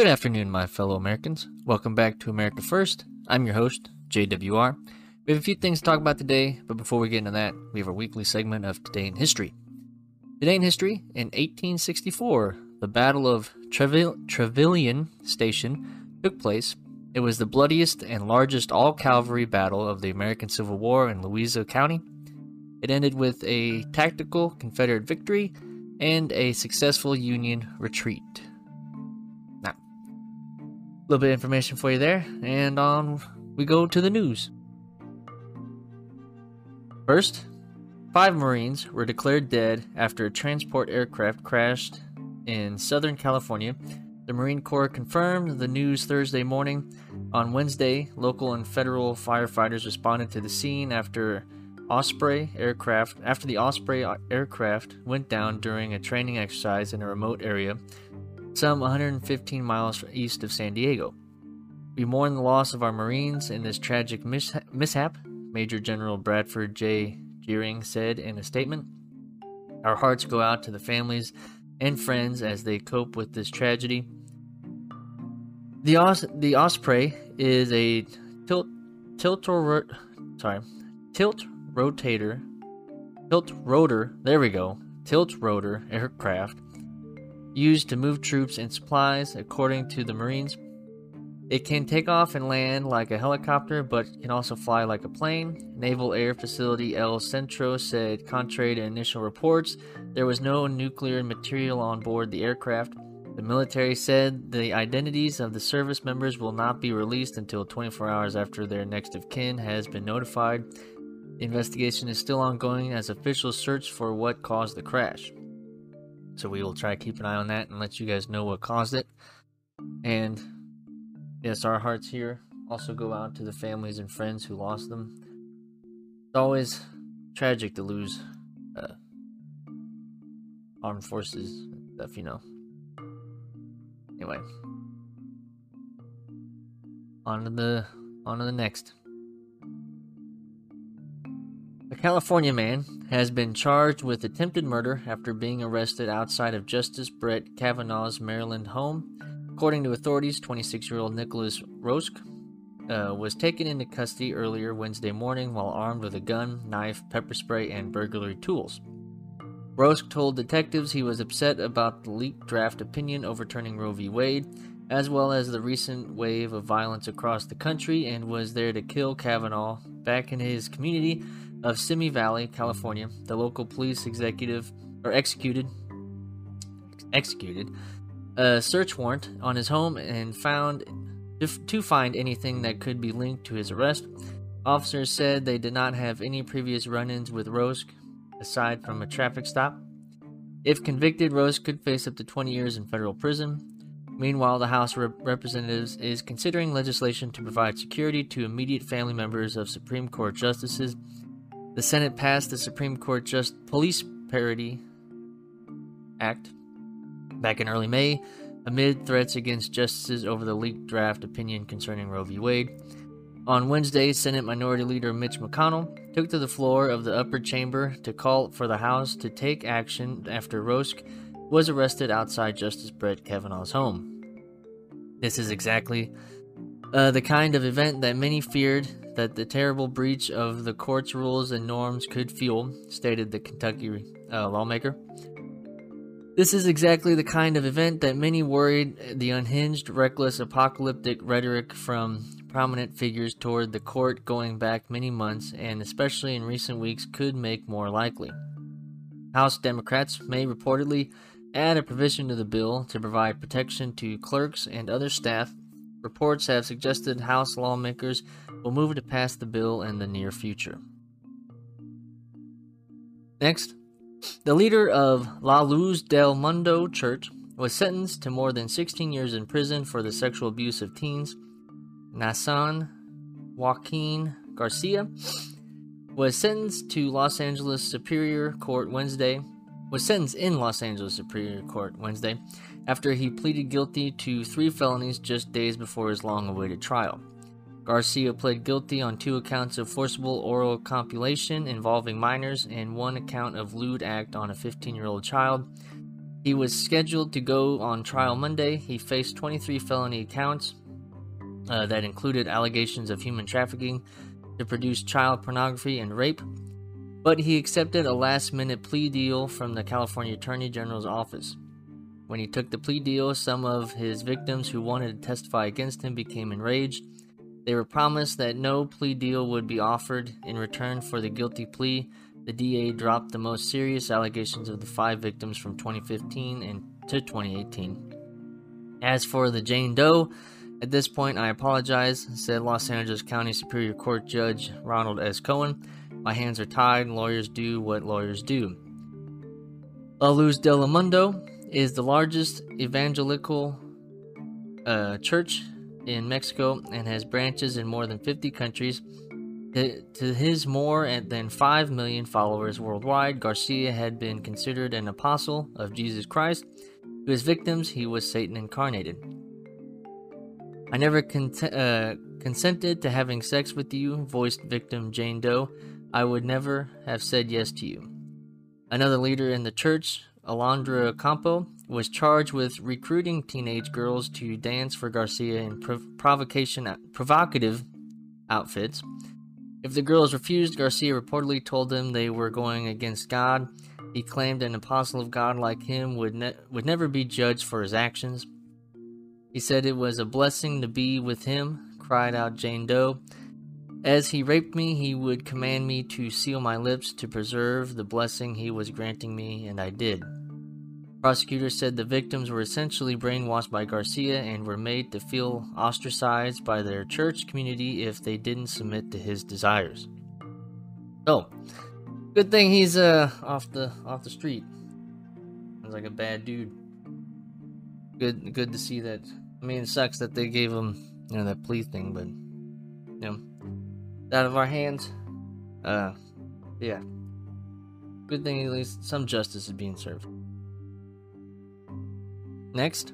Good afternoon, my fellow Americans. Welcome back to America First. I'm your host, JWR. We have a few things to talk about today, but before we get into that, we have our weekly segment of Today in History. Today in history, in 1864, the Battle of Trevilian Station took place. It was the bloodiest and largest all cavalry battle of the American Civil War in Louisa County. It ended with a tactical Confederate victory and a successful Union retreat. Little bit of information for you there, and on we go to the news. First, five Marines were declared dead after a transport aircraft crashed in Southern California. The Marine Corps confirmed the news Thursday morning. On Wednesday, local and federal firefighters responded to the scene after Osprey aircraft after the Osprey aircraft went down during a training exercise in a remote area some 115 miles east of San Diego. We mourn the loss of our Marines in this tragic mishap, Major General Bradford J. Gering said in a statement. Our hearts go out to the families and friends as they cope with this tragedy. The, Os- the Osprey is a tilt tilt or sorry tilt rotator, tilt rotor, there we go, tilt rotor aircraft used to move troops and supplies, according to the Marines. It can take off and land like a helicopter, but can also fly like a plane. Naval Air Facility El Centro said, contrary to initial reports, there was no nuclear material on board the aircraft. The military said the identities of the service members will not be released until 24 hours after their next of kin has been notified. The investigation is still ongoing as officials search for what caused the crash. So we will try to keep an eye on that and let you guys know what caused it. And yes, our hearts here also go out to the families and friends who lost them. It's always tragic to lose uh, armed forces stuff, you know. Anyway, on to the on to the next. California man has been charged with attempted murder after being arrested outside of Justice Brett Kavanaugh's Maryland home. According to authorities, 26 year old Nicholas Roske uh, was taken into custody earlier Wednesday morning while armed with a gun, knife, pepper spray, and burglary tools. Roske told detectives he was upset about the leaked draft opinion overturning Roe v. Wade, as well as the recent wave of violence across the country, and was there to kill Kavanaugh back in his community of Simi Valley, California, the local police executive or executed executed a search warrant on his home and found to find anything that could be linked to his arrest. Officers said they did not have any previous run-ins with Rose aside from a traffic stop. If convicted, Rose could face up to 20 years in federal prison. Meanwhile, the House of Representatives is considering legislation to provide security to immediate family members of Supreme Court justices the Senate passed the Supreme Court Just Police Parity Act back in early May amid threats against justices over the leaked draft opinion concerning Roe v. Wade. On Wednesday, Senate Minority Leader Mitch McConnell took to the floor of the upper chamber to call for the House to take action after Roske was arrested outside Justice Brett Kavanaugh's home. This is exactly uh, the kind of event that many feared that the terrible breach of the court's rules and norms could fuel, stated the Kentucky uh, lawmaker. This is exactly the kind of event that many worried the unhinged, reckless, apocalyptic rhetoric from prominent figures toward the court going back many months and especially in recent weeks could make more likely. House Democrats may reportedly add a provision to the bill to provide protection to clerks and other staff Reports have suggested House lawmakers will move to pass the bill in the near future. Next, the leader of La Luz del Mundo Church was sentenced to more than 16 years in prison for the sexual abuse of teens. Naasón Joaquin Garcia was sentenced to Los Angeles Superior Court Wednesday. Was sentenced in Los Angeles Superior Court Wednesday after he pleaded guilty to three felonies just days before his long awaited trial. Garcia pled guilty on two accounts of forcible oral copulation involving minors and one account of lewd act on a 15 year old child. He was scheduled to go on trial Monday. He faced 23 felony counts uh, that included allegations of human trafficking to produce child pornography and rape, but he accepted a last minute plea deal from the California Attorney General's office. When he took the plea deal, some of his victims who wanted to testify against him became enraged. They were promised that no plea deal would be offered in return for the guilty plea the DA dropped the most serious allegations of the five victims from 2015 and to 2018. As for the Jane Doe, at this point I apologize, said Los Angeles County Superior Court Judge Ronald S. Coen. My hands are tied, lawyers do what lawyers do. La Luz del Mundo is the largest evangelical uh, church in Mexico and has branches in more than 50 countries. To his more than 5 million followers worldwide, Garcia had been considered an apostle of Jesus Christ. To his victims, he was Satan incarnated. I never cont- uh, consented to having sex with you, voiced victim Jane Doe. I would never have said yes to you. Another leader in the church, Alondra Ocampo, was charged with recruiting teenage girls to dance for Garcia in prov- provocation, uh, provocative outfits. If the girls refused, Garcia reportedly told them they were going against God. He claimed an apostle of God like him would, ne- would never be judged for his actions. He said it was a blessing to be with him, cried out Jane Doe. As he raped me, he would command me to seal my lips to preserve the blessing he was granting me, and I did. Prosecutors said the victims were essentially brainwashed by Garcia and were made to feel ostracized by their church community if they didn't submit to his desires. So, good thing he's uh off the off the street. Sounds like a bad dude. Good good to see that. I mean, it sucks that they gave him you know that plea thing, but you know, out of our hands. Uh, yeah. Good thing at least some justice is being served. Next,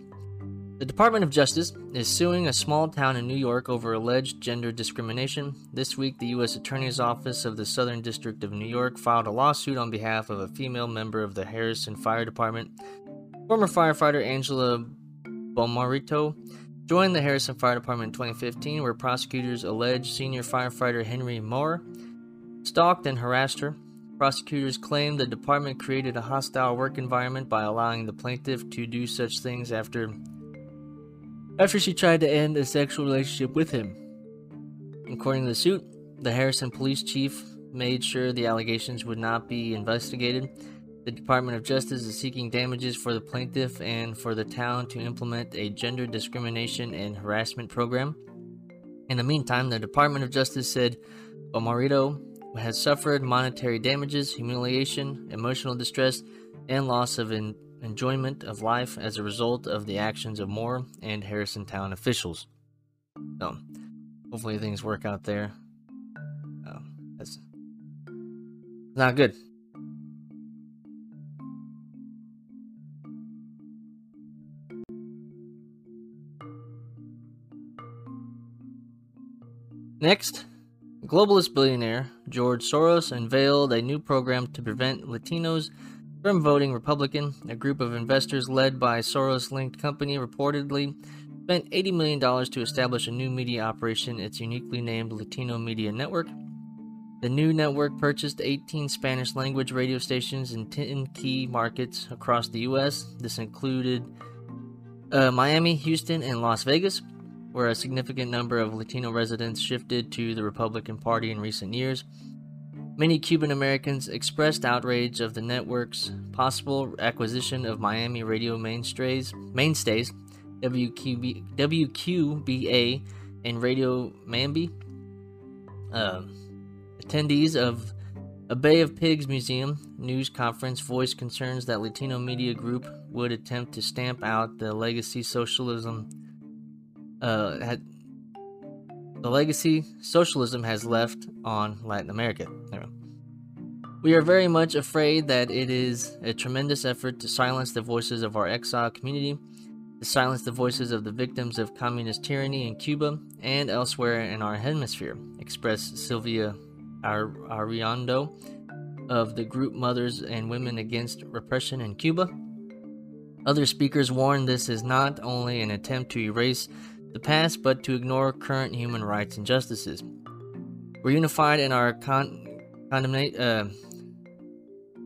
the Department of Justice is suing a small town in New York over alleged gender discrimination. This week, the U.S. Attorney's Office of the Southern District of New York filed a lawsuit on behalf of a female member of the Harrison Fire Department. Former firefighter Angela Bomarito joined the Harrison Fire Department in 2015, where prosecutors allege senior firefighter Henry Moore stalked and harassed her. Prosecutors claim the department created a hostile work environment by allowing the plaintiff to do such things after after she tried to end a sexual relationship with him. According to the suit, the Harrison police chief made sure the allegations would not be investigated. The Department of Justice is seeking damages for the plaintiff and for the town to implement a gender discrimination and harassment program. In the meantime, the Department of Justice said oh, Omarito has suffered monetary damages, humiliation, emotional distress, and loss of en- enjoyment of life as a result of the actions of Moore and Harrison Town officials. So, hopefully things work out there. Uh, that's not good. Next, Globalist billionaire George Soros unveiled a new program to prevent Latinos from voting Republican. A group of investors led by Soros linked company reportedly spent $80 million to establish a new media operation, its uniquely named Latino Media Network. The new network purchased 18 Spanish language radio stations in 10 key markets across the U.S. This included uh, Miami, Houston, and Las Vegas where a significant number of Latino residents shifted to the Republican Party in recent years. Many Cuban Americans expressed outrage of the network's possible acquisition of Miami radio mainstays, mainstays WQB, WQBA and Radio Mambi. Uh, attendees of a Bay of Pigs Museum news conference voiced concerns that Latino Media Group would attempt to stamp out the legacy socialism uh, had the legacy socialism has left on Latin America. We are very much afraid that it is a tremendous effort to silence the voices of our exile community, to silence the voices of the victims of communist tyranny in Cuba and elsewhere in our hemisphere, expressed Sylvia Iriondo of the group Mothers and Women Against Repression in Cuba. Other speakers warned this is not only an attempt to erase the past, but to ignore current human rights injustices. We're unified in our con- condemna- uh,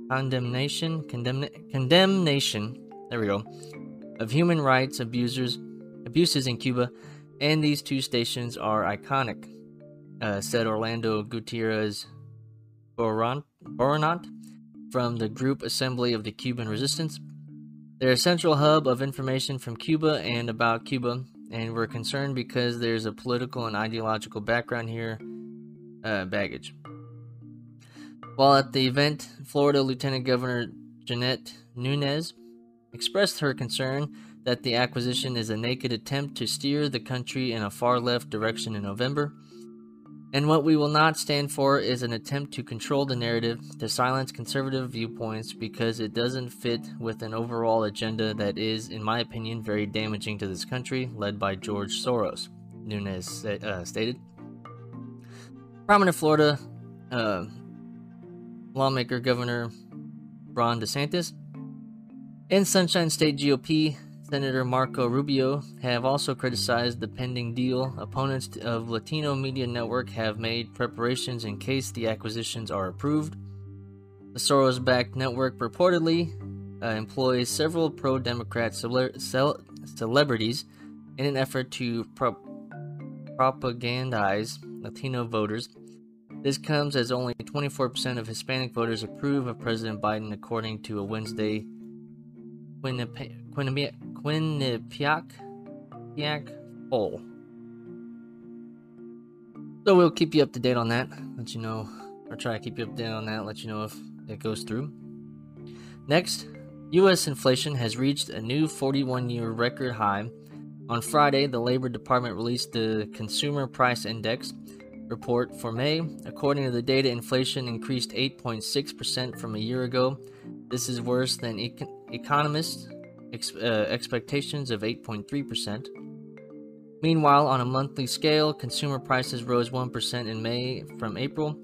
condemnation, condemna- condemnation, there we go, of human rights abusers, abuses in Cuba, and these two stations are iconic, uh, said Orlando Gutierrez Boronat from the Group Assembly of the Cuban Resistance. They're a central hub of information from Cuba and about Cuba, and we're concerned because there's a political and ideological background here, uh, baggage. While at the event, Florida Lieutenant Governor Jeanette Nunez expressed her concern that the acquisition is a naked attempt to steer the country in a far left direction in November. And what we will not stand for is an attempt to control the narrative, to silence conservative viewpoints because it doesn't fit with an overall agenda that is, in my opinion, very damaging to this country, led by George Soros, Nunez uh, stated. Prominent Florida uh, lawmaker Governor Ron DeSantis and Sunshine State GOP Senator Marco Rubio have also criticized the pending deal. Opponents of Latino Media Network have made preparations in case the acquisitions are approved. The Soros backed network reportedly uh, employs several pro Democrat cele- celebrities in an effort to pro- propagandize Latino voters. This comes as only 24% of Hispanic voters approve of President Biden, according to a Wednesday Quinnipiac, Quinnipiac poll. So we'll keep you up to date on that. Let you know, or try to keep you up to date on that. Let you know if it goes through. Next, U.S. inflation has reached a new 41-year record high. On Friday, the Labor Department released the Consumer Price Index report for May. According to the data, inflation increased 8.6% from a year ago. This is worse than econ- economists' ex- uh, expectations of 8.3%. Meanwhile, on a monthly scale, consumer prices rose 1% in May from April.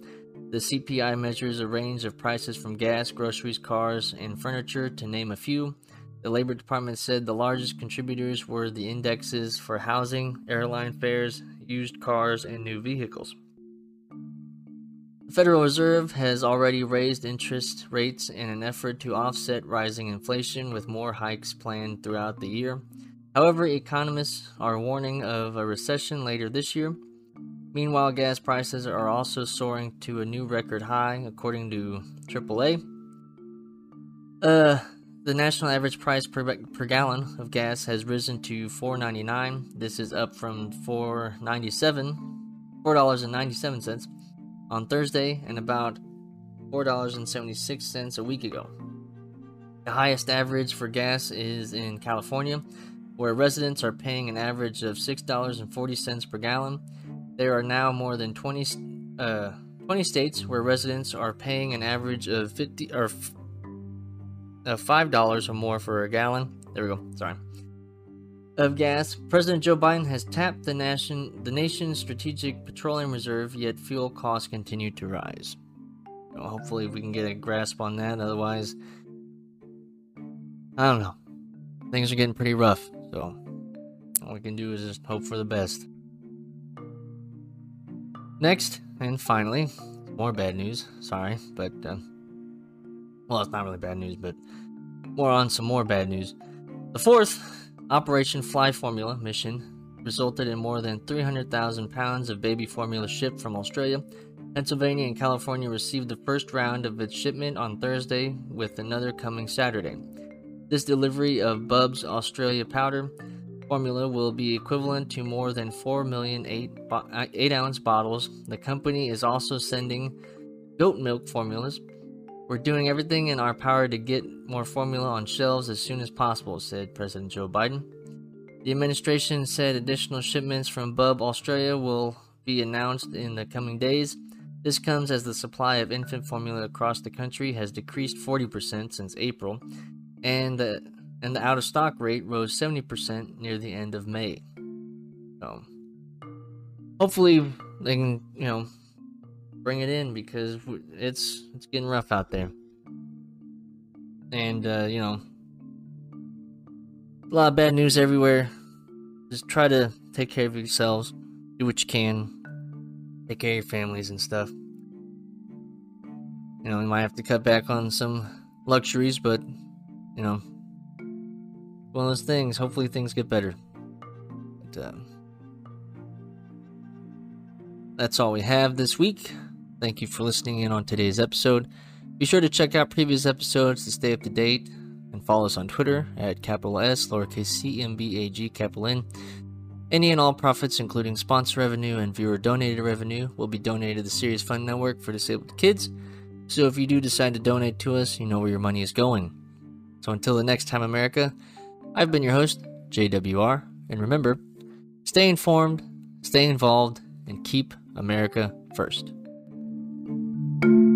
The CPI measures a range of prices from gas, groceries, cars, and furniture, to name a few. The Labor Department said the largest contributors were the indexes for housing, airline fares, used cars, and new vehicles. The Federal Reserve has already raised interest rates in an effort to offset rising inflation, with more hikes planned throughout the year. However, economists are warning of a recession later this year. Meanwhile, gas prices are also soaring to a new record high, according to AAA. Uh, the national average price per, per gallon of gas has risen to $4.99. This is up from $4.97, $4.97 on Thursday and about $4.76 a week ago. The highest average for gas is in California, where residents are paying an average of $6.40 per gallon. There are now more than 20, uh, 20 states where residents are paying an average of 50 or uh, $5 or more for a gallon. There we go. Sorry of gas, President Joe Biden has tapped the nation the nation's strategic petroleum reserve, yet fuel costs continue to rise. Well, hopefully, we can get a grasp on that. Otherwise, I don't know. Things are getting pretty rough, so all we can do is just hope for the best. Next, and finally, more bad news. Sorry, but uh, well, it's not really bad news, but more on some more bad news. The fourth Operation Fly Formula mission resulted in more than 300,000 pounds of baby formula shipped from Australia. Pennsylvania and California received the first round of its shipment on Thursday, with another coming Saturday. This delivery of Bubs Australia powder formula will be equivalent to more than 4 million 8, uh, 8 ounce bottles. The company is also sending goat milk formulas we're doing everything in our power to get more formula on shelves as soon as possible, said President Joe Biden. The administration said additional shipments from Bub Australia will be announced in the coming days. This comes as the supply of infant formula across the country has decreased 40% since April, and the and the out of stock rate rose 70% near the end of May. So, hopefully, they can, you know, bring it in because it's it's getting rough out there. And uh, you know, a lot of bad news everywhere. Just try to take care of yourselves. Do what you can. Take care of your families and stuff. You know, we might have to cut back on some luxuries, but, you know, one of those things. Hopefully things get better. But, uh, that's all we have this week. Thank you for listening in on today's episode. Be sure to check out previous episodes to stay up to date and follow us on Twitter at capital S, lowercase c, m, b, a, g, capital N. Any and all profits, including sponsor revenue and viewer donated revenue, will be donated to the Serious Fund Network for Disabled Kids. So if you do decide to donate to us, you know where your money is going. So until the next time, America, I've been your host, JWR, and remember, stay informed, stay involved, and keep America first thank you